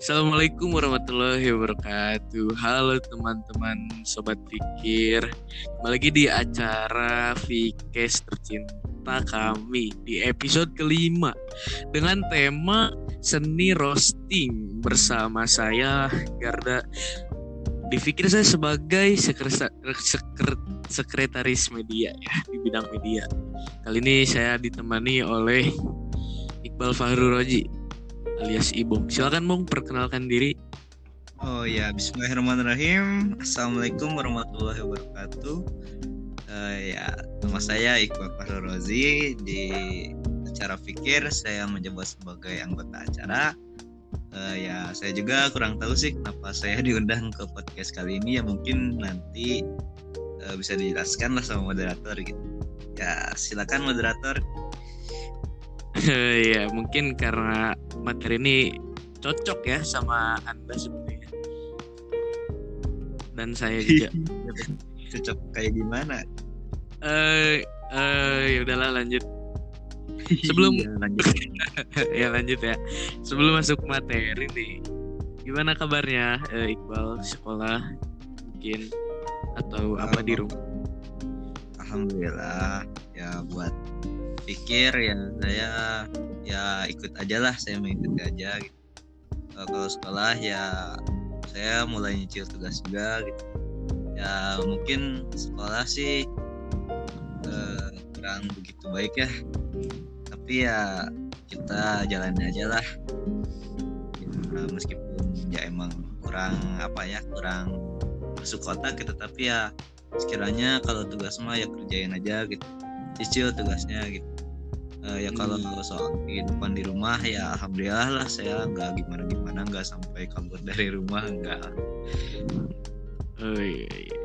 Assalamualaikum warahmatullahi wabarakatuh. Halo teman-teman sobat pikir. Kembali lagi di acara Vikes tercinta kami di episode kelima dengan tema seni roasting bersama saya Garda. Dipikir saya sebagai sekretar, sekret, sekretaris media ya di bidang media. Kali ini saya ditemani oleh Iqbal Fahru Roji alias Ibong. Silakan Bung perkenalkan diri. Oh ya, Bismillahirrahmanirrahim. Assalamualaikum warahmatullahi wabarakatuh. Uh, ya, nama saya Iqbal Rozi di acara Fikir. Saya menjabat sebagai anggota acara. Uh, ya, saya juga kurang tahu sih kenapa saya diundang ke podcast kali ini. Ya mungkin nanti uh, bisa dijelaskan lah sama moderator gitu. Ya, silakan moderator ya mungkin karena materi ini cocok ya sama anda sebenarnya. Dan saya juga. Cocok kayak gimana? Eh uh, ya udahlah lanjut. Sebelum ya, lanjut. ya lanjut ya. Sebelum masuk materi nih gimana kabarnya uh, Iqbal? Sekolah mungkin atau apa di rumah? Alhamdulillah ya buat pikir ya saya ya ikut aja lah saya mengikuti aja gitu. Kalau sekolah ya saya mulai nyicil tugas juga gitu. Ya mungkin sekolah sih uh, kurang begitu baik ya. Tapi ya kita jalan aja lah. Ya, meskipun ya emang kurang apa ya kurang masuk kota gitu. Tapi ya sekiranya kalau tugas mah ya kerjain aja gitu cicil tugasnya gitu. Uh, ya kalau hmm. soal kehidupan di rumah ya alhamdulillah lah saya nggak gimana gimana nggak sampai kabur dari rumah nggak. Oh iya, iya.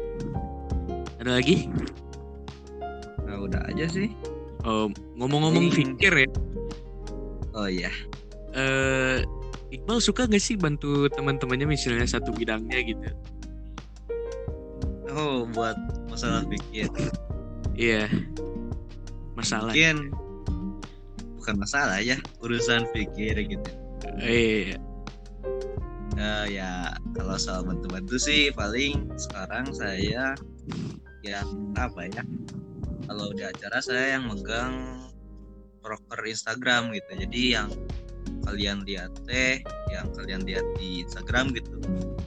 ada lagi? Nah, udah aja sih. Oh ngomong-ngomong pikir ya. Oh iya. Uh, Iqbal suka gak sih bantu teman-temannya misalnya satu bidangnya gitu? Oh buat masalah pikir. Iya masalah. Mungkin bukan masalah ya urusan pikir gitu. Iya. Uh, ya kalau soal bantu-bantu sih paling sekarang saya yang apa ya kalau di acara saya yang megang proker Instagram gitu. Jadi yang kalian lihat teh yang kalian lihat di Instagram gitu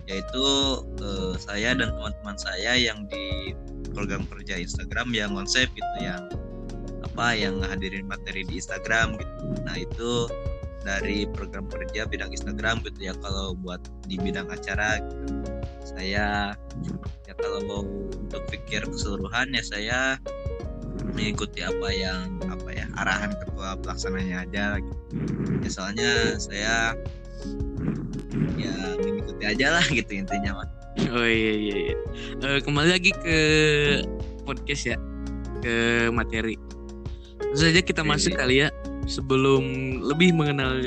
yaitu uh, saya dan teman-teman saya yang di program kerja Instagram yang konsep gitu yang apa yang hadirin materi di Instagram gitu. Nah itu dari program kerja bidang Instagram gitu ya kalau buat di bidang acara gitu. Saya ya kalau mau untuk pikir keseluruhan ya saya mengikuti apa yang apa ya arahan ketua pelaksananya aja gitu. Ya soalnya saya ya mengikuti aja lah gitu intinya mas. Oh iya iya. iya. Uh, kembali lagi ke podcast ya ke materi saja kita masuk kali ya sebelum lebih mengenal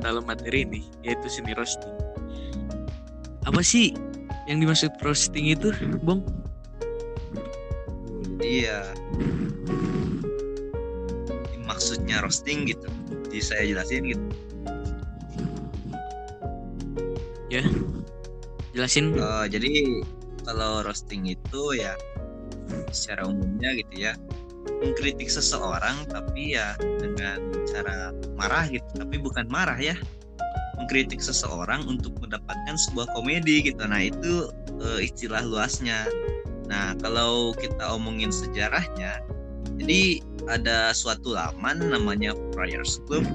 dalam materi ini yaitu seni roasting. Apa sih yang dimaksud roasting itu, Bong? Iya. Maksudnya roasting gitu. Jadi saya jelasin gitu. Ya. Jelasin. Uh, jadi kalau roasting itu ya secara umumnya gitu ya mengkritik seseorang tapi ya dengan cara marah gitu. Tapi bukan marah ya. Mengkritik seseorang untuk mendapatkan sebuah komedi gitu. Nah itu uh, istilah luasnya. Nah kalau kita omongin sejarahnya jadi ada suatu laman namanya Friars Club.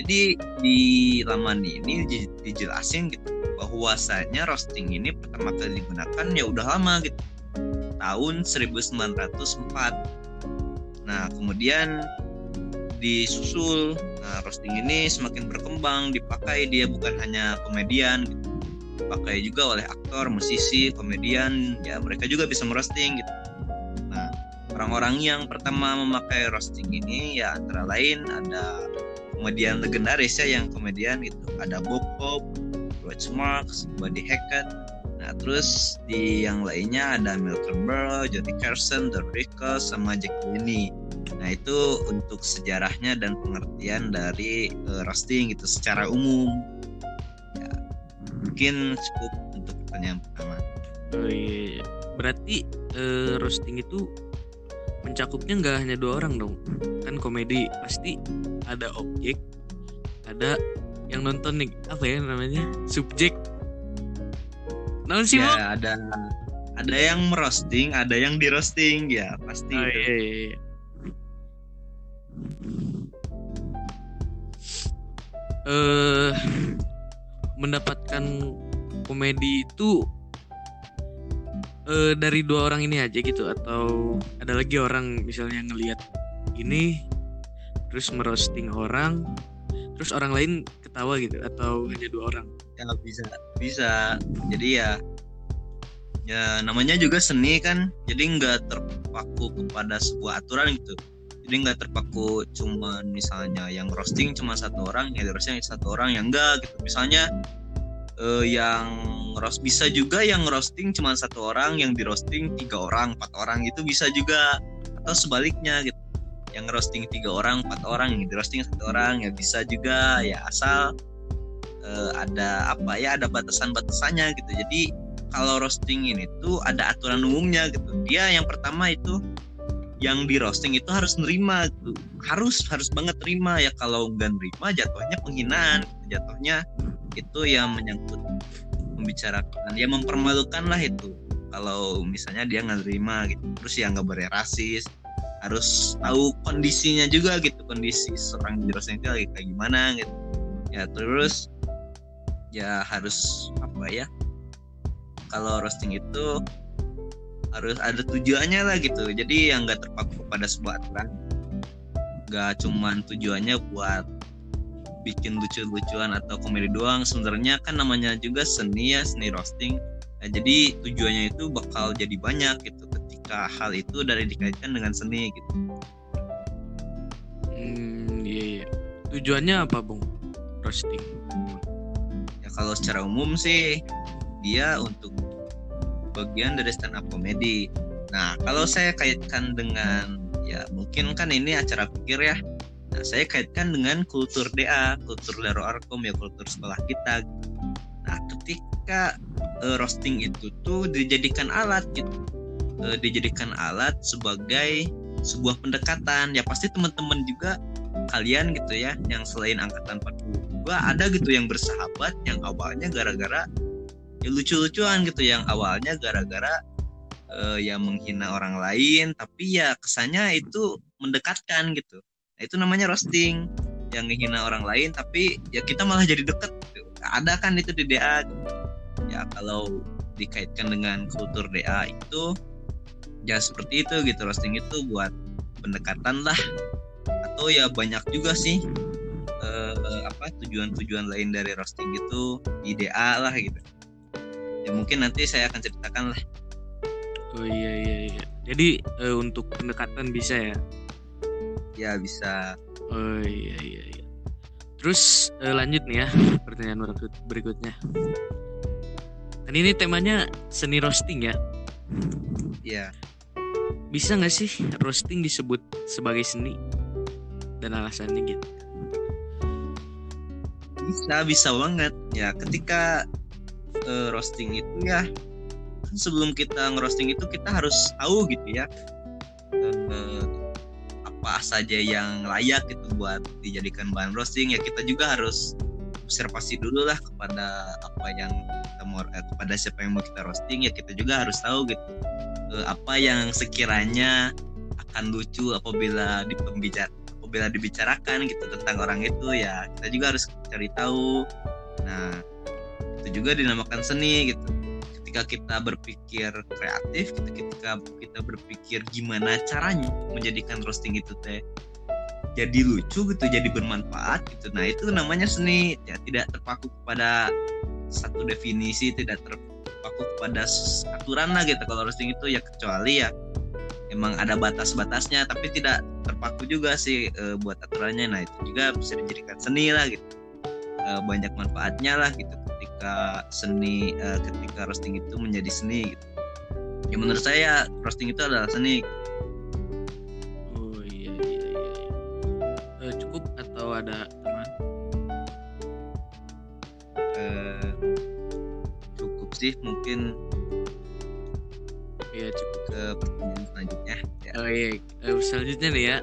Jadi di laman ini dijelasin gitu bahwasanya roasting ini pertama kali digunakan ya udah lama gitu. Tahun 1904 Nah, kemudian disusul. Nah, roasting ini semakin berkembang dipakai. Dia bukan hanya komedian gitu. Dipakai juga oleh aktor musisi komedian. Ya mereka juga bisa merosting gitu. Nah orang-orang yang pertama memakai roasting ini ya antara lain ada komedian legendaris ya yang komedian itu ada Bob Hope, George Marks, Buddy Hackett. Nah, terus di yang lainnya ada Milton Berle, Johnny Carson, Don Rickles, sama Jack Benny. Nah, itu untuk sejarahnya dan pengertian dari uh, roasting gitu secara umum. Ya, mungkin cukup untuk pertanyaan pertama Oh iya, iya. berarti eh, roasting itu mencakupnya nggak hanya dua orang dong. Kan komedi pasti ada objek, ada yang nonton nih apa ya namanya subjek. Naon sih ya ada ada yang merosting ada yang di roasting ya pasti Oh itu. iya, iya, Eh mendapatkan komedi itu eh dari dua orang ini aja gitu. Atau ada lagi orang misalnya ngelihat ini terus merosting orang terus orang lain ketawa gitu atau hanya dua orang? Ya bisa bisa. Jadi ya ya namanya juga seni kan. Jadi nggak terpaku kepada sebuah aturan gitu jadi nggak terpaku cuma misalnya yang roasting cuma satu orang roasting satu orang yang enggak gitu. Misalnya eh, yang roast bisa juga yang roasting cuma satu orang yang di roasting tiga orang empat orang itu bisa juga. Atau sebaliknya gitu. Yang roasting tiga orang empat orang yang di roasting satu orang ya bisa juga. Ya asal eh, ada apa ya ada batasan-batasannya gitu. Jadi kalau roasting ini tuh ada aturan umumnya gitu. Dia yang pertama itu yang di roasting itu harus nerima harus harus banget terima ya. Kalau nggak nerima jatuhnya penghinaan. Jatuhnya itu yang menyangkut membicarakan ya mempermalukan lah itu. Kalau misalnya dia nggak terima gitu terus ya nggak boleh rasis harus tahu kondisinya juga gitu kondisi seorang di roasting itu lagi kayak gimana gitu. Ya terus ya harus apa ya kalau roasting itu harus ada tujuannya lah gitu. Jadi yang nggak terpaku kepada sebuah aturan nggak cuman tujuannya buat bikin lucu-lucuan atau komedi doang. Sebenarnya kan namanya juga seni ya seni roasting. Nah, jadi tujuannya itu bakal jadi banyak gitu ketika hal itu dari dikaitkan dengan seni gitu. Hmm iya iya. Tujuannya apa bung? Roasting. Ya kalau secara umum sih dia untuk bagian dari stand up comedy nah kalau saya kaitkan dengan ya mungkin kan ini acara pikir ya. Nah saya kaitkan dengan kultur DA kultur Lero Arkom ya kultur sekolah kita. Nah ketika eh, roasting itu tuh dijadikan alat gitu. Eh, dijadikan alat sebagai sebuah pendekatan. Ya pasti teman-teman juga kalian gitu ya yang selain angkatan 42 ada gitu yang bersahabat yang awalnya gara-gara ya lucu-lucuan gitu. Yang awalnya gara-gara eh, ya menghina orang lain tapi ya kesannya itu mendekatkan gitu. Nah itu namanya roasting. Yang menghina orang lain tapi ya kita malah jadi deket gitu. ada kan itu di DA gitu. ya kalau dikaitkan dengan kultur DA itu ya seperti itu gitu. Roasting itu buat pendekatan lah. Atau ya banyak juga sih eh, apa tujuan-tujuan lain dari roasting itu IDA lah gitu ya mungkin nanti saya akan ceritakan lah. Oh iya iya iya. Jadi eh, untuk pendekatan bisa ya? Ya bisa. Oh iya iya iya. Terus eh, lanjut nih ya pertanyaan berikut- berikutnya. Kan ini temanya seni roasting ya? Ya bisa nggak sih roasting disebut sebagai seni? Dan alasannya gitu. Bisa bisa banget. Ya ketika eh, roasting itu ya. Kan sebelum kita ngerosting itu kita harus tahu gitu ya eh, apa saja yang layak gitu buat dijadikan bahan roasting. Ya kita juga harus observasi dulu lah kepada apa yang kita mau eh, kepada siapa yang mau kita roasting. Ya kita juga harus tahu gitu eh, apa yang sekiranya akan lucu apabila di pembicara apabila dibicarakan gitu tentang orang itu. Ya kita juga harus cari tahu. Nah itu juga dinamakan seni gitu. Ketika kita berpikir kreatif ketika kita berpikir gimana caranya menjadikan roasting itu teh jadi lucu gitu jadi bermanfaat gitu. Nah itu namanya seni. Ya tidak terpaku kepada satu definisi tidak terpaku kepada aturan lah gitu kalau roasting itu. Ya kecuali ya emang ada batas-batasnya tapi tidak terpaku juga sih eh, buat aturannya. Nah itu juga bisa dijadikan seni lah gitu. Eh, banyak manfaatnya lah gitu ketika seni eh, ketika roasting itu menjadi seni gitu. ya menurut saya roasting itu adalah seni. Oh iya iya iya. Eh, cukup atau ada teman? Eh, sih mungkin ya cukup. ke pertanyaan selanjutnya ya. oh iya. Eh, selanjutnya nih ya.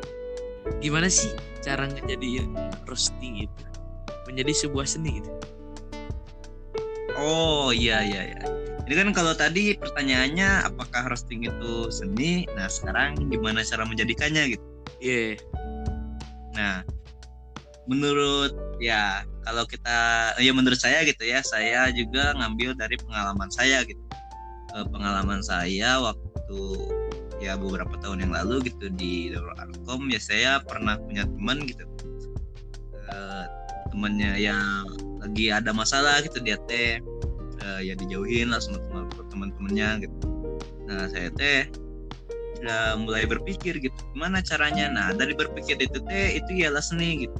Gimana sih cara ngejadiin roasting itu? Menjadi sebuah seni gitu Oh iya iya iya. Jadi kan kalau tadi pertanyaannya apakah roasting itu seni? Nah sekarang gimana cara menjadikannya gitu? iya Nah menurut ya kalau kita ya menurut saya gitu ya saya juga ngambil dari pengalaman saya gitu. Eh, pengalaman saya waktu ya beberapa tahun yang lalu gitu di Darul Arkom ya saya pernah punya teman gitu. Eh, temannya yang lagi ada masalah gitu dia teh eh, ya dijauhin lah sama teman teman-temannya gitu. Nah saya teh udah mulai berpikir gitu gimana caranya. Nah dari berpikir itu teh itu ialah seni gitu.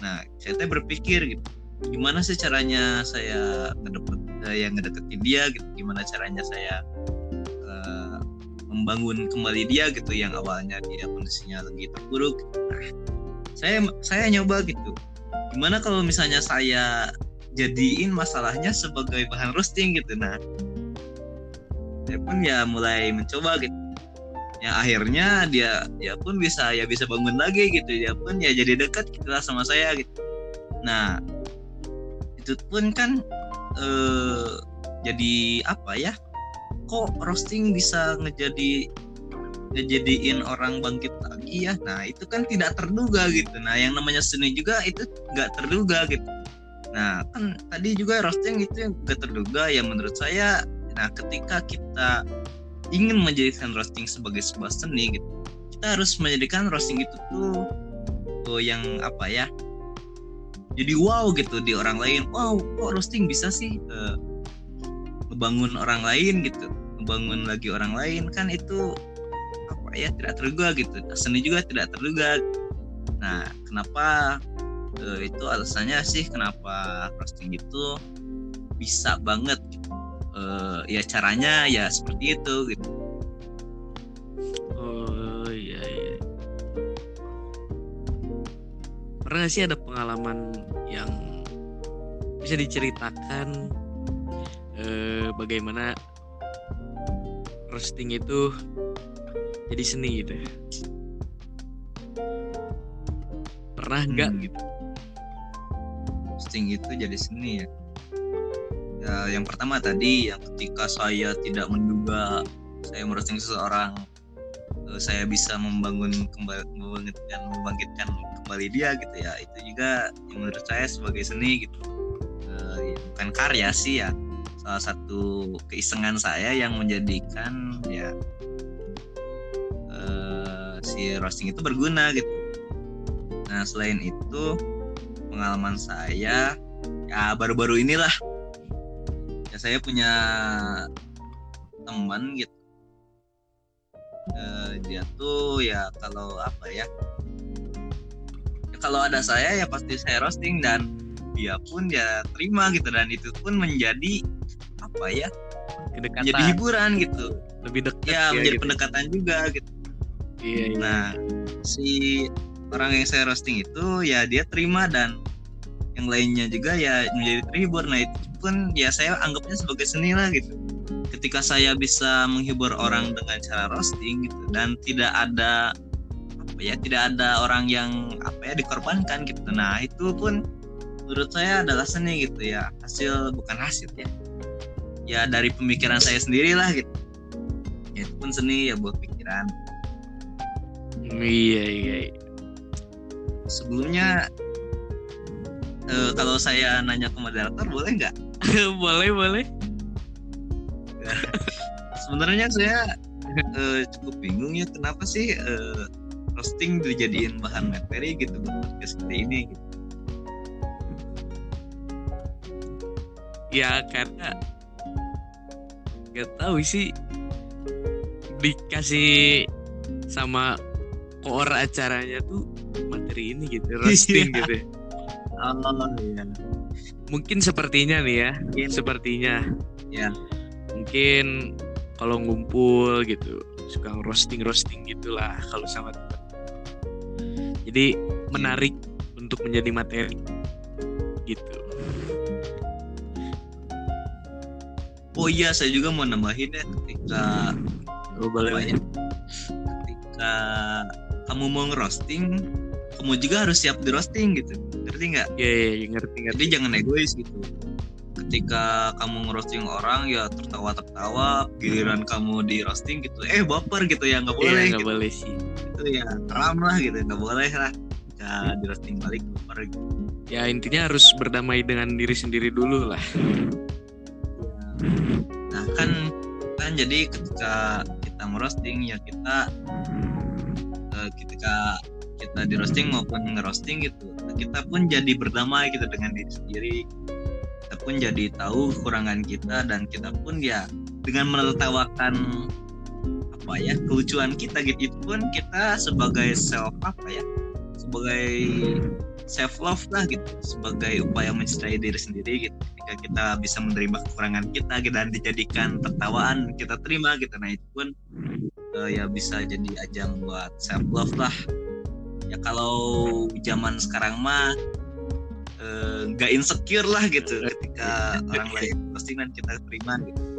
Nah saya teh berpikir gitu gimana sih caranya saya ngedeket eh, yang ngedeketin dia gitu gimana caranya saya eh, membangun kembali dia gitu yang awalnya dia kondisinya lagi terpuruk nah, saya saya nyoba gitu gimana kalau misalnya saya jadiin masalahnya sebagai bahan roasting gitu? Nah saya pun ya mulai mencoba gitu. Ya akhirnya dia dia pun bisa ya bisa bangun lagi gitu. Dia pun ya jadi dekat gitu sama saya gitu. Nah itu pun kan eh, jadi apa ya? Kok roasting bisa ngejadi ngejadiin orang bangkit lagi ya. Nah itu kan tidak terduga gitu. Nah yang namanya seni juga itu nggak terduga gitu. Nah kan tadi juga roasting itu nggak terduga ya menurut saya. Nah ketika kita ingin menjadikan roasting sebagai sebuah seni gitu kita harus menjadikan roasting itu tuh oh, yang apa ya? Jadi wow gitu di orang lain. Wow kok roasting bisa sih eh, ngebangun orang lain gitu ngebangun lagi orang lain? Kan itu ya tidak terduga gitu. Seni juga tidak terduga nah kenapa eh, itu alasannya sih kenapa roasting itu bisa banget. Eh, ya caranya ya seperti itu gitu. Oh iya iya. Pernah nggak sih ada pengalaman yang bisa diceritakan eh, bagaimana roasting itu jadi seni gitu pernah nggak Hmm. gitu? Roasting itu jadi seni ya. Ya yang pertama tadi yang ketika saya tidak menduga saya merosting seseorang eh, saya bisa membangun kembali membangkitkan membangkitkan kembali dia gitu ya. Itu juga yang menurut saya sebagai seni gitu. Eh, ya, bukan karya sih ya. Salah satu keisengan saya yang menjadikan ya si roasting itu berguna gitu. Nah selain itu pengalaman saya ya baru-baru inilah. Ya saya punya teman gitu. Eh, dia tuh ya kalau apa ya ya kalau ada saya ya pasti saya roasting dan dia pun ya terima gitu. Dan itu pun menjadi apa ya kedekatan. menjadi hiburan gitu. Lebih dekat ya menjadi gitu. pendekatan juga gitu iya, iya. Nah, si orang yang saya roasting itu ya dia terima dan yang lainnya juga ya menjadi terhibur. Nah, itu pun ya saya anggapnya sebagai seni lah gitu. Ketika saya bisa menghibur orang dengan cara roasting gitu dan tidak ada apa ya, tidak ada orang yang apa ya dikorbankan gitu. Nah, itu pun menurut saya adalah seni gitu ya. Hasil bukan hasil ya. Ya dari pemikiran saya sendiri lah gitu. Ya, itu pun seni ya buat pikiran. Iya iya sebelumnya eh, kalau saya nanya ke moderator boleh nggak? boleh boleh Sebenarnya saya eh, cukup bingung ya kenapa sih eh, roasting dijadiin bahan materi gitu buat podcast seperti ini. Gitu. ya karena nggak tahu sih dikasih sama koor acaranya tuh materi ini gitu roasting Iya. gitu Oh iya. mungkin sepertinya nih ya Mungkin. sepertinya Ya. mungkin kalau ngumpul gitu suka roasting roasting gitulah kalau sama teman jadi menarik untuk menjadi materi gitu oh iya saya juga mau nambahin ya ketika Oh, boleh. ya, ketika kamu mau ngerosting kamu juga harus siap di roasting gitu ngerti nggak Iya, iya, iya, ngerti ngerti. jadi jangan egois gitu ketika kamu ngerosting orang ya tertawa-tertawa giliran kamu di roasting gitu eh baper gitu ya nggak boleh Iya, nggak gitu boleh sih. itu ya haram lah gitu nggak boleh lah jika di roasting balik baper gitu. Ya intinya harus berdamai dengan diri sendiri dulu lah. nah kan kan jadi ketika kita merosting ya kita eh, ketika kita di roasting maupun ngerosting gitu kita pun jadi berdamai gitu dengan diri sendiri. Kita pun jadi tahu kekurangan kita dan kita pun ya dengan menertawakan apa ya kelucuan kita gitu itu pun kita sebagai self apa ya sebagai self love lah gitu sebagai upaya mencintai diri sendiri gitu. Ketika kita bisa menerima kekurangan kita gitu, dan dijadikan tertawaan kita terima gitu. Nah itu pun eh, ya bisa jadi ajang buat self love lah ya kalau zaman sekarang mah eh, nggak insecure lah gitu ketika orang lain postingan kita terima gitu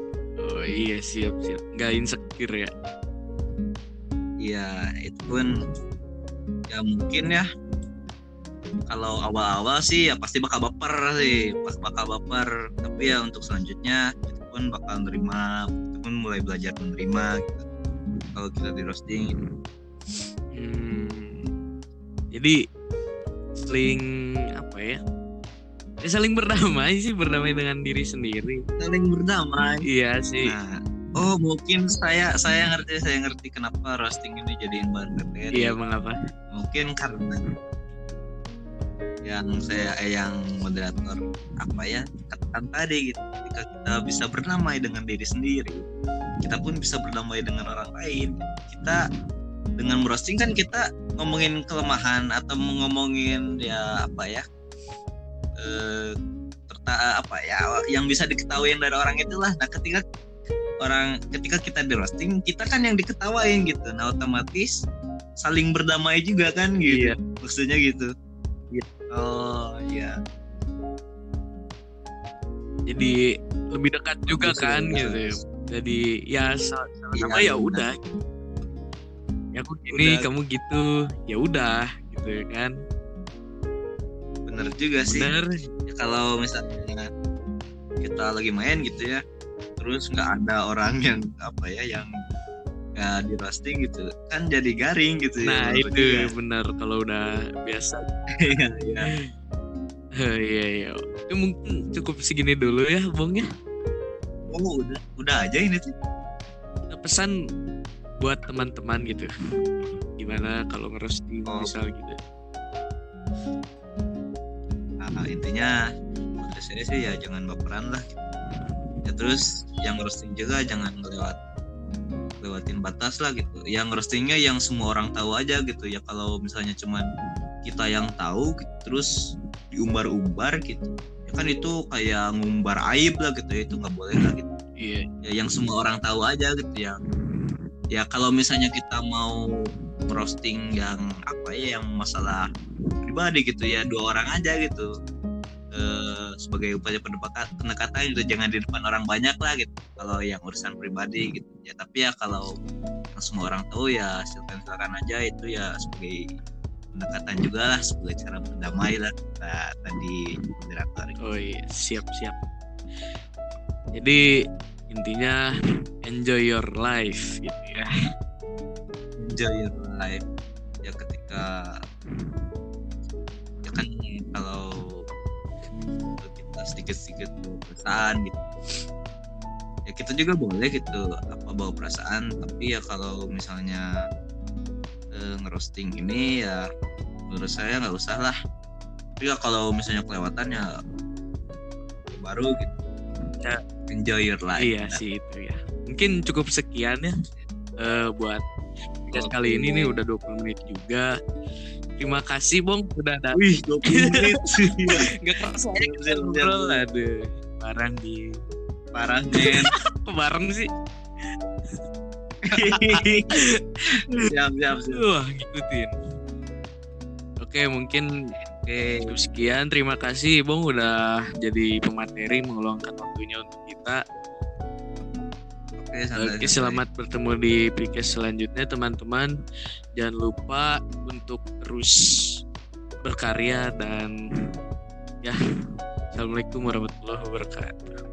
Oh iya siap siap. Nggak insecure ya. Iya, itu pun ya mungkin ya kalau awal-awal sih ya pasti bakal baper sih, pas bakal baper. Tapi ya untuk selanjutnya itu pun bakal nerima, itu pun mulai belajar menerima gitu. Kalau kita di roasting gitu. Hmm, jadi saling apa ya? Ya saling berdamai sih, berdamai dengan diri sendiri. saling berdamai. Iya sih. Nah, oh mungkin saya saya ngerti saya ngerti kenapa roasting ini jadiin bahan materi. Iya mengapa? mungkin karena yang saya eh, yang moderator apa ya katakan tadi gitu ketika kita bisa berdamai dengan diri sendiri kita pun bisa berdamai dengan orang lain. Kita dengan merosting kan kita ngomongin kelemahan atau ngomongin ya apa ya eh terta apa ya yang bisa diketahui dari orang itulah nah ketika orang ketika kita di roasting kita kan yang diketawain gitu. Nah otomatis saling berdamai juga kan gitu. Iya. maksudnya gitu. Oh iya. Jadi lebih dekat juga Bagus, kan gitu. Jadi ya sa- sama Iya, ya benar. udah. Ya aku gini, Udah. kamu gitu. Ya udah gitu ya kan. bener juga sih Bener. Ya, kalau misalnya kita lagi main gitu ya terus nggak ada orang yang apa ya yang ya di roasting gitu kan jadi garing gitu Nah ya itu dia. bener kalau udah biasa. Iya, iya. Iya iya. Itu mungkin cukup segini dulu ya, Bong ya. Oh udah udah aja ini tuh Pesan buat teman-teman gitu. Gimana kalau ngerosting Oh. misal gitu. nah, intinya menurut saya sih ya jangan baperan lah ya terus yang roasting juga jangan lewat lewatin batas lah gitu yang roastingnya yang semua orang tahu aja gitu ya kalau misalnya cuman kita yang tahu gitu, terus diumbar-umbar gitu kan itu kayak ngumbar aib lah gitu ya itu nggak boleh lah gitu. Iya. ya yang semua orang tahu aja gitu ya. Ya kalau misalnya kita mau roasting yang apa ya yang masalah pribadi gitu ya dua orang aja gitu. Eh, sebagai upaya pendekatan pendekatan gitu jangan di depan orang banyak lah gitu. Kalau yang urusan pribadi gitu ya tapi ya kalau semua orang tahu ya silakan silakan aja itu ya sebagai pendekatan juga lah sebagai cara berdamai lah kata tadi moderator Oh iya, siap siap. Jadi intinya enjoy your life gitu ya. enjoy your life ya ketika ya kan kalau kita sedikit-sedikit perasaan gitu ya kita juga boleh gitu apa bawa perasaan tapi ya kalau misalnya eh, ngerosting ini ya menurut saya nggak usah lah tapi ya kalau misalnya kelewatan ya, baru gitu Ya. enjoy your life Iya sih itu ya. Mungkin cukup sekian ya eh, buat podcast kali ini nih udah 20 menit juga. Terima kasih Bong sudah datang. wih 20 menit Enggak kerasa ya ngobrol. Aduh, barang di parah men kok bareng sih? siap siap siap Wah, ngikutin. Oke, mungkin oke cukup sekian. Terima kasih Bong udah jadi pemateri meluangkan waktunya untuk kita. Oke, santai, Oke, santai. selamat bertemu di podcast selanjutnya teman-teman. Jangan lupa untuk terus berkarya dan ya. Assalamualaikum warahmatullahi wabarakatuh.